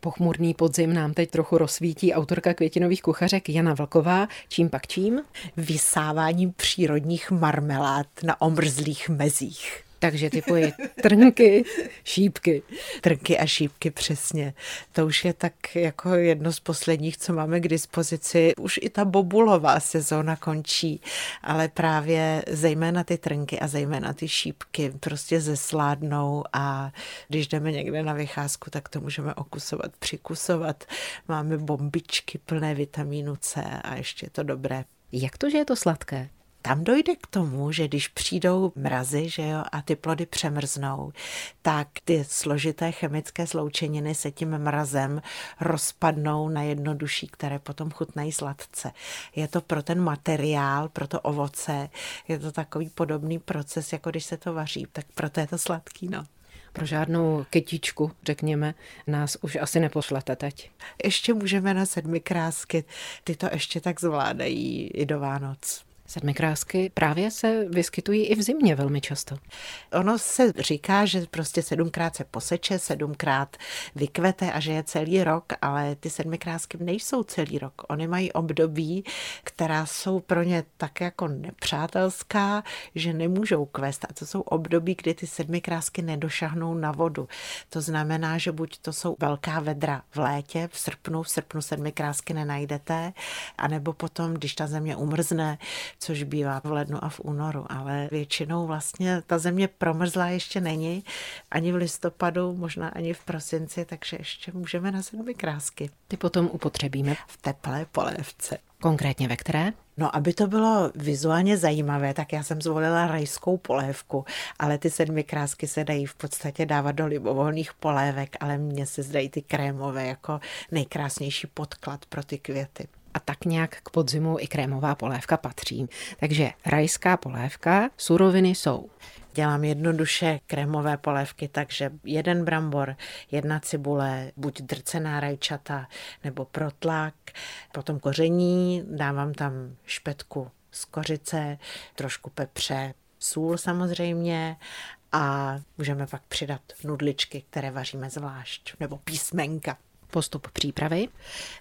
Pochmurný podzim nám teď trochu rozsvítí autorka květinových kuchařek Jana Vlková. Čím pak čím? Vysáváním přírodních marmelád na omrzlých mezích. Takže typuji trnky, šípky. Trnky a šípky, přesně. To už je tak jako jedno z posledních, co máme k dispozici. Už i ta bobulová sezóna končí, ale právě zejména ty trnky a zejména ty šípky prostě zesládnou a když jdeme někde na vycházku, tak to můžeme okusovat, přikusovat. Máme bombičky plné vitamínu C a ještě je to dobré. Jak to, že je to sladké? Tam dojde k tomu, že když přijdou mrazy že jo, a ty plody přemrznou, tak ty složité chemické sloučeniny se tím mrazem rozpadnou na jednodušší, které potom chutnají sladce. Je to pro ten materiál, pro to ovoce, je to takový podobný proces, jako když se to vaří, tak proto je to sladký. No. Pro žádnou kytičku, řekněme, nás už asi nepošlete teď. Ještě můžeme na sedmi krásky, ty to ještě tak zvládají i do Vánoc. Sedmikrásky právě se vyskytují i v zimě velmi často. Ono se říká, že prostě sedmkrát se poseče, sedmkrát vykvete a že je celý rok, ale ty sedmikrásky nejsou celý rok. Oni mají období, která jsou pro ně tak jako nepřátelská, že nemůžou kvést. A to jsou období, kdy ty sedmikrásky nedošahnou na vodu. To znamená, že buď to jsou velká vedra v létě, v srpnu, v srpnu sedmikrásky nenajdete, anebo potom, když ta země umrzne, což bývá v lednu a v únoru, ale většinou vlastně ta země promrzlá ještě není, ani v listopadu, možná ani v prosinci, takže ještě můžeme na sedmi krásky. Ty potom upotřebíme. V teplé polévce. Konkrétně ve které? No, aby to bylo vizuálně zajímavé, tak já jsem zvolila rajskou polévku, ale ty sedmi krásky se dají v podstatě dávat do libovolných polévek, ale mně se zdají ty krémové jako nejkrásnější podklad pro ty květy a tak nějak k podzimu i krémová polévka patří. Takže rajská polévka, suroviny jsou. Dělám jednoduše krémové polévky, takže jeden brambor, jedna cibule, buď drcená rajčata nebo protlak, potom koření, dávám tam špetku z kořice, trošku pepře, sůl samozřejmě a můžeme pak přidat nudličky, které vaříme zvlášť, nebo písmenka. Postup přípravy.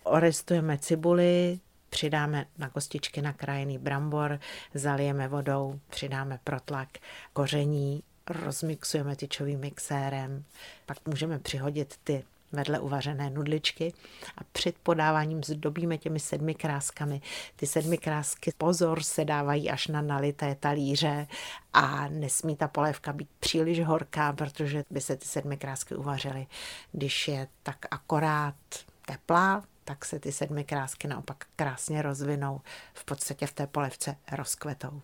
Orestujeme cibuli, přidáme na kostičky nakrájený brambor, zalijeme vodou, přidáme protlak, koření, rozmixujeme tyčovým mixérem, pak můžeme přihodit ty vedle uvařené nudličky a před podáváním zdobíme těmi sedmi kráskami. Ty sedmi krásky, pozor, se dávají až na nalité talíře a nesmí ta polévka být příliš horká, protože by se ty sedmi krásky uvařily. Když je tak akorát teplá, tak se ty sedmi krásky naopak krásně rozvinou, v podstatě v té polevce rozkvetou.